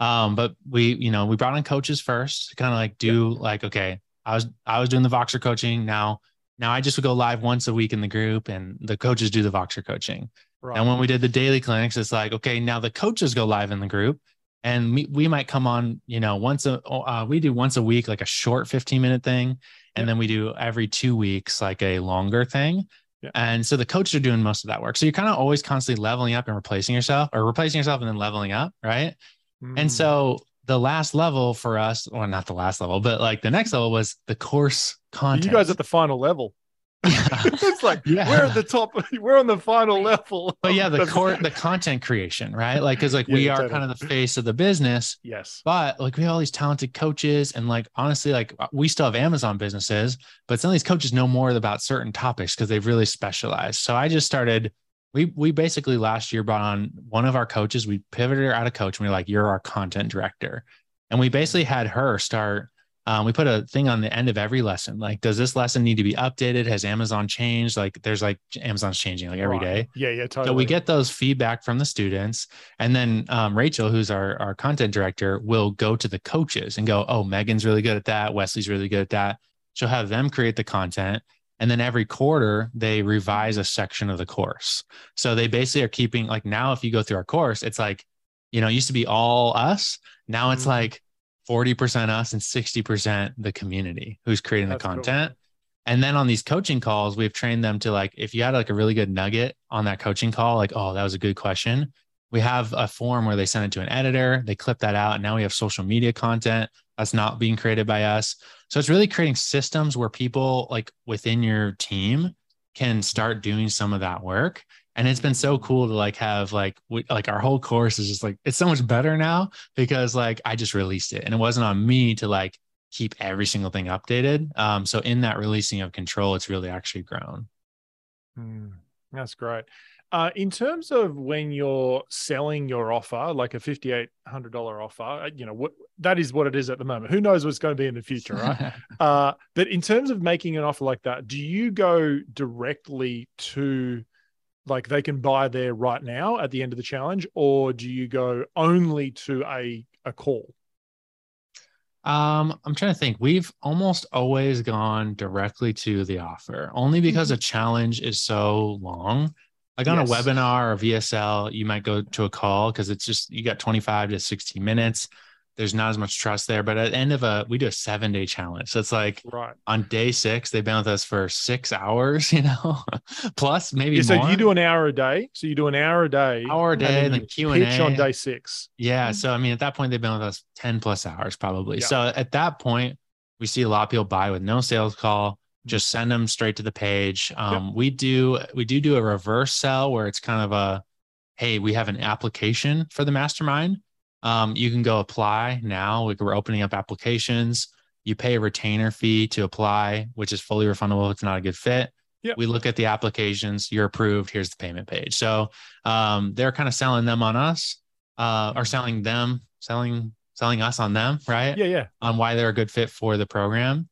um but we you know we brought in coaches first kind of like do yeah. like okay I was I was doing the Voxer coaching. Now now I just would go live once a week in the group, and the coaches do the Voxer coaching. Right. And when we did the daily clinics, it's like okay, now the coaches go live in the group, and we, we might come on, you know, once a uh, we do once a week like a short fifteen minute thing, and then we do every two weeks like a longer thing. Yeah. And so the coaches are doing most of that work. So you're kind of always constantly leveling up and replacing yourself, or replacing yourself and then leveling up, right? Mm. And so the last level for us, well, not the last level, but like the next level was the course content. You guys at the final level. it's like Yeah. we're at the top. We're on the final level. but yeah, the core, the content creation, right? Like, cause like we are totally. kind of the face of the business, Yes. but like we have all these talented coaches and like honestly like uh, we still have amazon businesses but some of these coaches know more about certain topics because they've really specialized so i just started we we basically last year brought on one of our coaches. We pivoted her out of coach and we were like you're our content director. And we basically had her start um, we put a thing on the end of every lesson. Like does this lesson need to be updated? Has amazon changed? Like there's like amazon's changing like every day. Yeah, yeah, totally. so we get those feedback from the students, and then um, Rachel, who's our our content director, will go to the coaches and go, "Oh, Megan's really good at that. Wesley's really good at that." She'll have them create the content, and then every quarter they revise a section of the course. So they basically are keeping like now, if you go through our course, it's like, you know, it used to be all us. Now it's Mhm. like forty percent us and sixty percent the community who's creating That's the cool. content. And then on these coaching calls, we've trained them to like, if you had like a really good nugget on that coaching call, like, oh, that was a good question. We have a form where they send it to an editor, they clip that out, and now we have social media content that's not being created by us. So it's really creating systems where people like within your team can start doing some of that work. And it's been so cool to like have like we, like our whole course is just like it's so much better now because like I just released it and it wasn't on me to like keep every single thing updated. Um, so in that releasing of control, it's really actually grown. Hmm, that's great. Uh, in terms of when you're selling your offer, like a fifty-eight hundred dollar offer, uh, you know what that is what it is at the moment. Who knows what's going to be in the future, right? uh, but in terms of making an offer like that, do you go directly to like they can buy there right now at the end of the challenge, or do you go only to a a call? Um, I'm trying to think. We've almost always gone directly to the offer, only because a challenge is so long. Like on Yes. a webinar or VSL, you might go to a call because it's just you got 25 to 60 minutes. There's not as much trust there. But at the end of a, we do a seven day challenge. So it's like Right. on day six, they've been with us for six hours, you know, plus maybe Yeah, so more. you do an hour a day. So you do an hour a day. hour a day, and then Q and pitch on day six. Yeah. Mhm. So, I mean, at that point, they've been with us 10 plus hours probably. Yeah. So, at that point, we see a lot of people buy with no sales call, just send them straight to the page. Um, We do, we do do a reverse sell where it's kind of a, hey, we have an application for the mastermind. Um, you can go apply now. We- We're opening up applications. You pay a retainer fee to apply, which is fully refundable if it's not a good fit. Yep. We look at the applications. You're approved. Here's the payment page. So um, they're kind of selling them on us uh, or selling them, selling selling us on them, right? Yeah, yeah. On why they're a good fit for the program.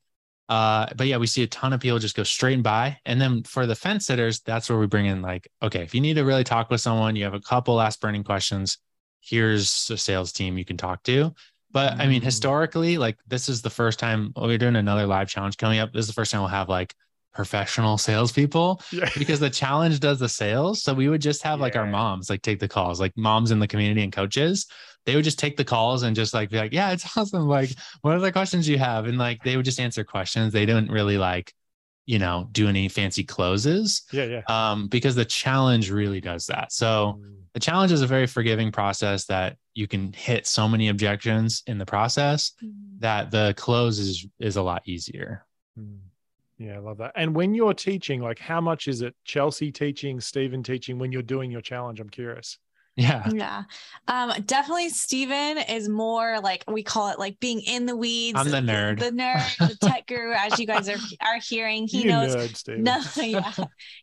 Uh, but yeah, we see a ton of people just go straight and buy. And then for the fence sitters, that's where we bring in like, okay, if you need to really talk with someone, you have a couple last burning questions. Here's a sales team you can talk to. But I mean, Mm. historically, like this is the first time oh, we're doing another live challenge coming up. This is the first time we'll have like professional salespeople Yeah. because the challenge does the sales. So we would just have like our moms like take the calls, like moms in the community and coaches. They would just take the calls and just like be like, yeah, it's awesome. Like, what are the questions you have? And like they would just answer questions. They didn't really like, you know, do any fancy closes. Yeah, yeah. Um, because the challenge really does that. So Mm. the challenge is a very forgiving process that you can hit so many objections in the process that the close is is a lot easier. Mm. Yeah, I love that. And when you're teaching, like how much is it Chelsea teaching, Stephen teaching when you're doing your challenge? I'm curious. Yeah. Yeah. Um, definitely Stephen is more like we call it like being in the weeds. I'm the nerd. The nerd, the tech guru, as you guys are are hearing. He you knows nerd, no, yeah.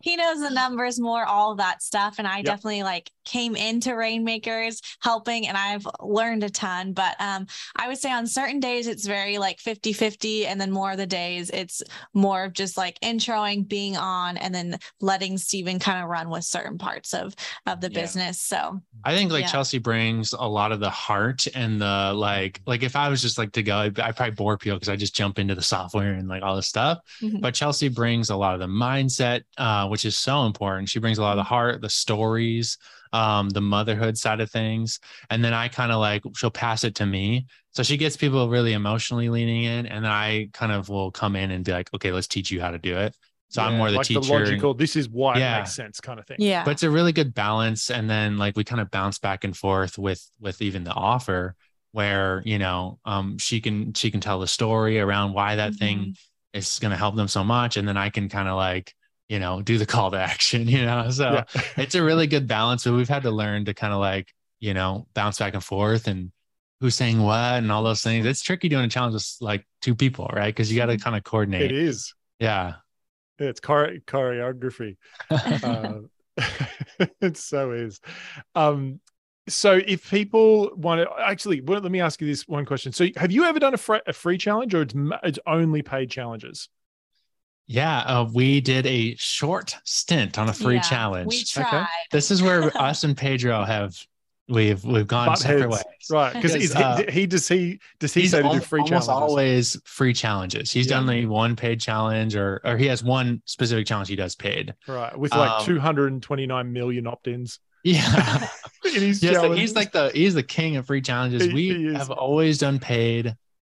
He knows the numbers more, all that stuff. And I Yep. definitely like came into Rainmakers helping and I've learned a ton. But um, I would say on certain days it's very like 50-50. And then more of the days it's more of just like introing, being on, and then letting Stephen kind of run with certain parts of of the Yeah. business. So I think like Yeah. Chelsea brings a lot of the heart and the like. Like if I was just like to go, I'd, I'd probably bore people because I just jump into the software and like all this stuff. Mhm. But Chelsea brings a lot of the mindset, uh, which is so important. She brings a lot of the heart, the stories, um, the motherhood side of things, and then I kind of like she'll pass it to me. So she gets people really emotionally leaning in, and then I kind of will come in and be like, okay, let's teach you how to do it. So I'm more the like teacher. the logical, this is why Yeah. it makes sense kind of thing. yeah. but it's a really good balance and then like we kind of bounce back and forth with with even the offer where you know um she can she can tell the story around why that thing is going to help them so much and then i can kind of like you know do the call to action you know so Yeah. it's a really good balance but we've had to learn to kind of like you know bounce back and forth and who's saying what and all those things it's tricky doing a challenge with like two people right because you got to kind of coordinate It is. yeah It's chore- choreography. uh, it so is. Um, so if people want to actually, well, let me ask you this one question. So have you ever done a, fr- a free challenge or it's, it's only paid challenges? yeah uh, we did a short stint on a free Yeah, challenge We tried. this is where us and pedro have we've we've gone Butt separate heads. ways Right. Because Because, uh, he, he does he does he say to do free almost challenges? always free challenges. He's Yeah. done like one paid challenge, or or he has one specific challenge he does paid. Right. With like Um, 229 million opt-ins Yeah, in his Yes, like, challenges. he's like the he's the king of free challenges. He- we he have always done paid.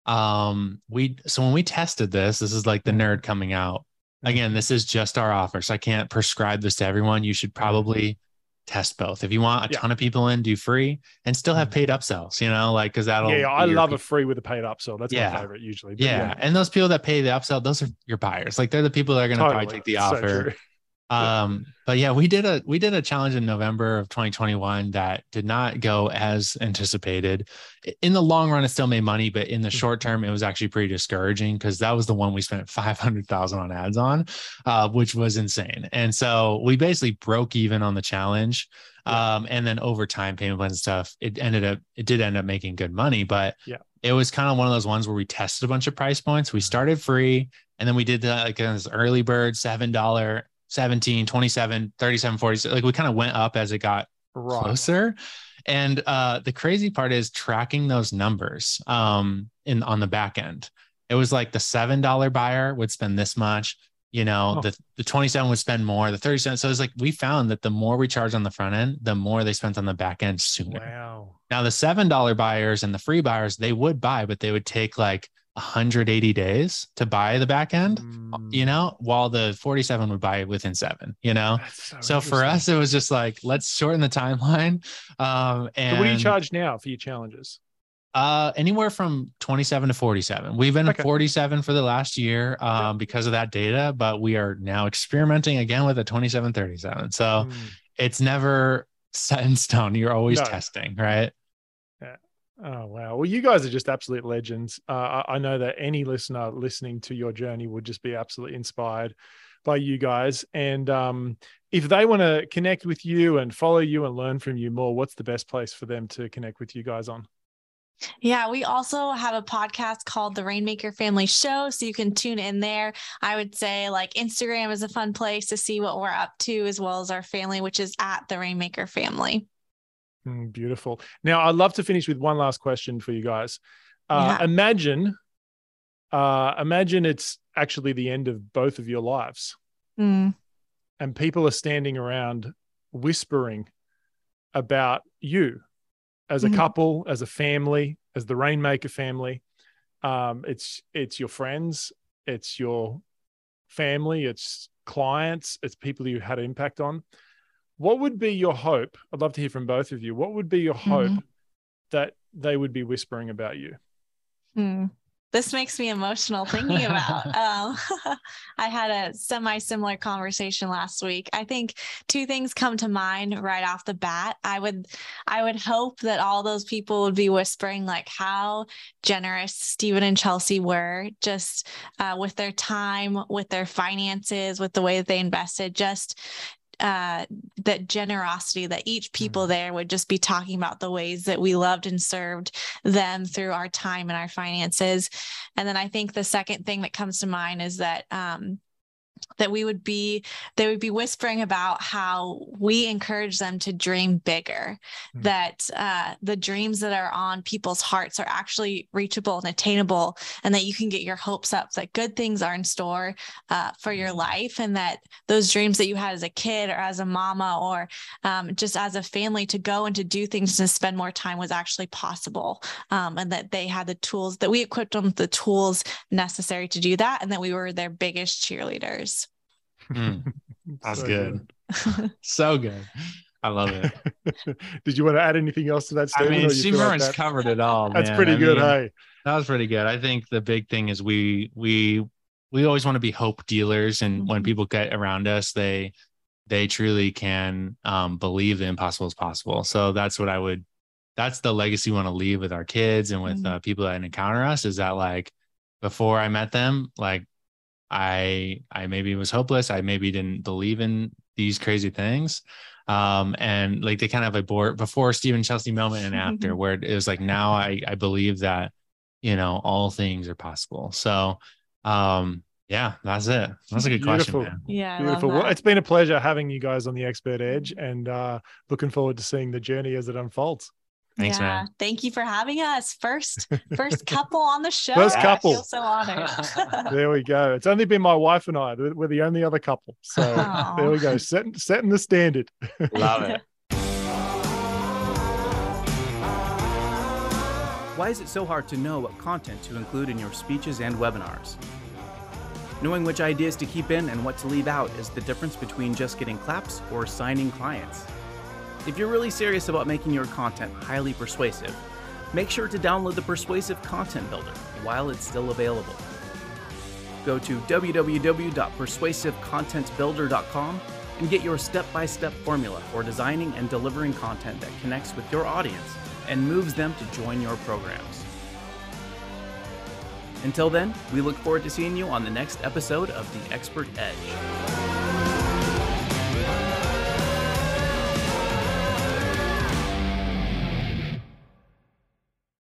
Um, we so when we tested this, this is like the nerd coming out. Again, this is just our offer, so I can't prescribe this to everyone. You should probably test both. If you want a Yeah. ton of people in, do free and still have mm-hmm. paid upsells. You know, like because that'll yeah, be I love people. a free with a paid upsell. That's Yeah. my favorite usually. But Yeah. And those people that pay the upsell, those are your buyers. Like they're the people that are going to totally. probably take the So offer. true. Um, but yeah, we did a we did a challenge in November of 2021 that did not go as anticipated. In the long run, it still made money, but in the Mm-hmm. short term, it was actually pretty discouraging because that was the one we spent 500,000 on ads on, uh, which was insane. And so we basically broke even on the challenge. Um, and then over time, payment plans and stuff, it ended up it did end up making good money, but Yeah. it was kind of one of those ones where we tested a bunch of price points. We started free and then we did the like this early bird $7, 17, 27, 37, 40. Like we kind of went up as it got Right. closer. And uh, the crazy part is tracking those numbers um, in on the back end. It was like the seven dollar buyer would spend this much. You know, Oh. the the twenty seven would spend more. The thirty seven. So it's like we found that the more we charge on the front end, the more they spent on the back end sooner. Wow. Now the seven dollar buyers and the free buyers they would buy, but they would take like 180 days to buy the back end. Mm, You know, while the 47 would buy it within seven. You know, so, so for us, it was just like, let's shorten the timeline. Um, and So what do you charge now for your challenges? Uh, anywhere from 27 to 47. We've been Okay. at 47 for the last year um, because of that data, but we are now experimenting again with a 27, 37. So Mm. it's never set in stone. You're always No. testing, right? Oh wow! Well, you guys are just absolute legends. Uh, I, I know that any listener listening to your journey would just be absolutely inspired by you guys. And um, if they want to connect with you and follow you and learn from you more, what's the best place for them to connect with you guys on? Yeah, we also have a podcast called The Rainmaker Family Show. So you can tune in there. I would say like Instagram is a fun place to see what we're up to, as well as our family, which is at The Rainmaker Family. Mm, beautiful. Now, I'd love to finish with one last question for you guys. Uh, Yeah. Imagine, uh, imagine it's actually the end of both of your lives, Mm, and people are standing around whispering about you as a Mhm. couple, as a family, as the Rainmaker family. Um, it's it's your friends, it's your family, it's clients, it's people you had an impact on. What would be your hope? I'd love to hear from both of you. What would be your hope Mhm. that they would be whispering about you? mm. This makes me emotional thinking about. um, I had a semi similar conversation last week. I think two things come to mind right off the bat. I would, I would hope that all those people would be whispering like how generous Stephen and Chelsea were, just uh, with their time, with their finances, with the way that they invested. Just uh that generosity that each people there would just be talking about the ways that we loved and served them through our time and our finances. And then i think the second thing that comes to mind is that um that we would be they would be whispering about how we encourage them to dream bigger Hmm. that uh, the dreams that are on people's hearts are actually reachable and attainable and that you can get your hopes up that good things are in store uh, for your life and that those dreams that you had as a kid or as a mama or um, just as a family to go and to do things and spend more time was actually possible um, and that they had the tools that we equipped them with the tools necessary to do that and that we were their biggest cheerleaders Mm, That's So good. so good. I love it. Did you want to add anything else to that I statement? mean, or you she feel like that- covered it all. That's man. pretty I good, mean, hey. That was pretty good. I think the big thing is we we we always want to be hope dealers and when Mhm. people get around us they they truly can um, believe the impossible is possible so that's what i would that's the legacy we want to leave with our kids and with Mhm. uh, people that encounter us is that like before i met them like i i maybe was hopeless i maybe didn't believe in these crazy things um and like they kind of a board before Stephen Chelsea moment and after where it was like now I I believe that you know all things are possible so um yeah that's it that's a good Beautiful. question man Yeah. Beautiful. Well, it's been a pleasure having you guys on the Expert Edge and uh, looking forward to seeing the journey as it unfolds. Thanks, yeah. man. Thank you for having us. First, first couple on the show. First I couple. feel so honored. There we go. It's only been my wife and I. We're we're the only other couple. So Aw. there we go. Setting, setting the standard. love it Why is it so hard to know what content to include in your speeches and webinars? Knowing which ideas to keep in and what to leave out is the difference between just getting claps or signing clients. If you're really serious about making your content highly persuasive, make sure to download the Persuasive Content Builder while it's still available. Go to www.persuasivecontentbuilder.com and get your step by step formula for designing and delivering content that connects with your audience and moves them to join your programs. Until then, we look forward to seeing you on the next episode of The Expert Edge.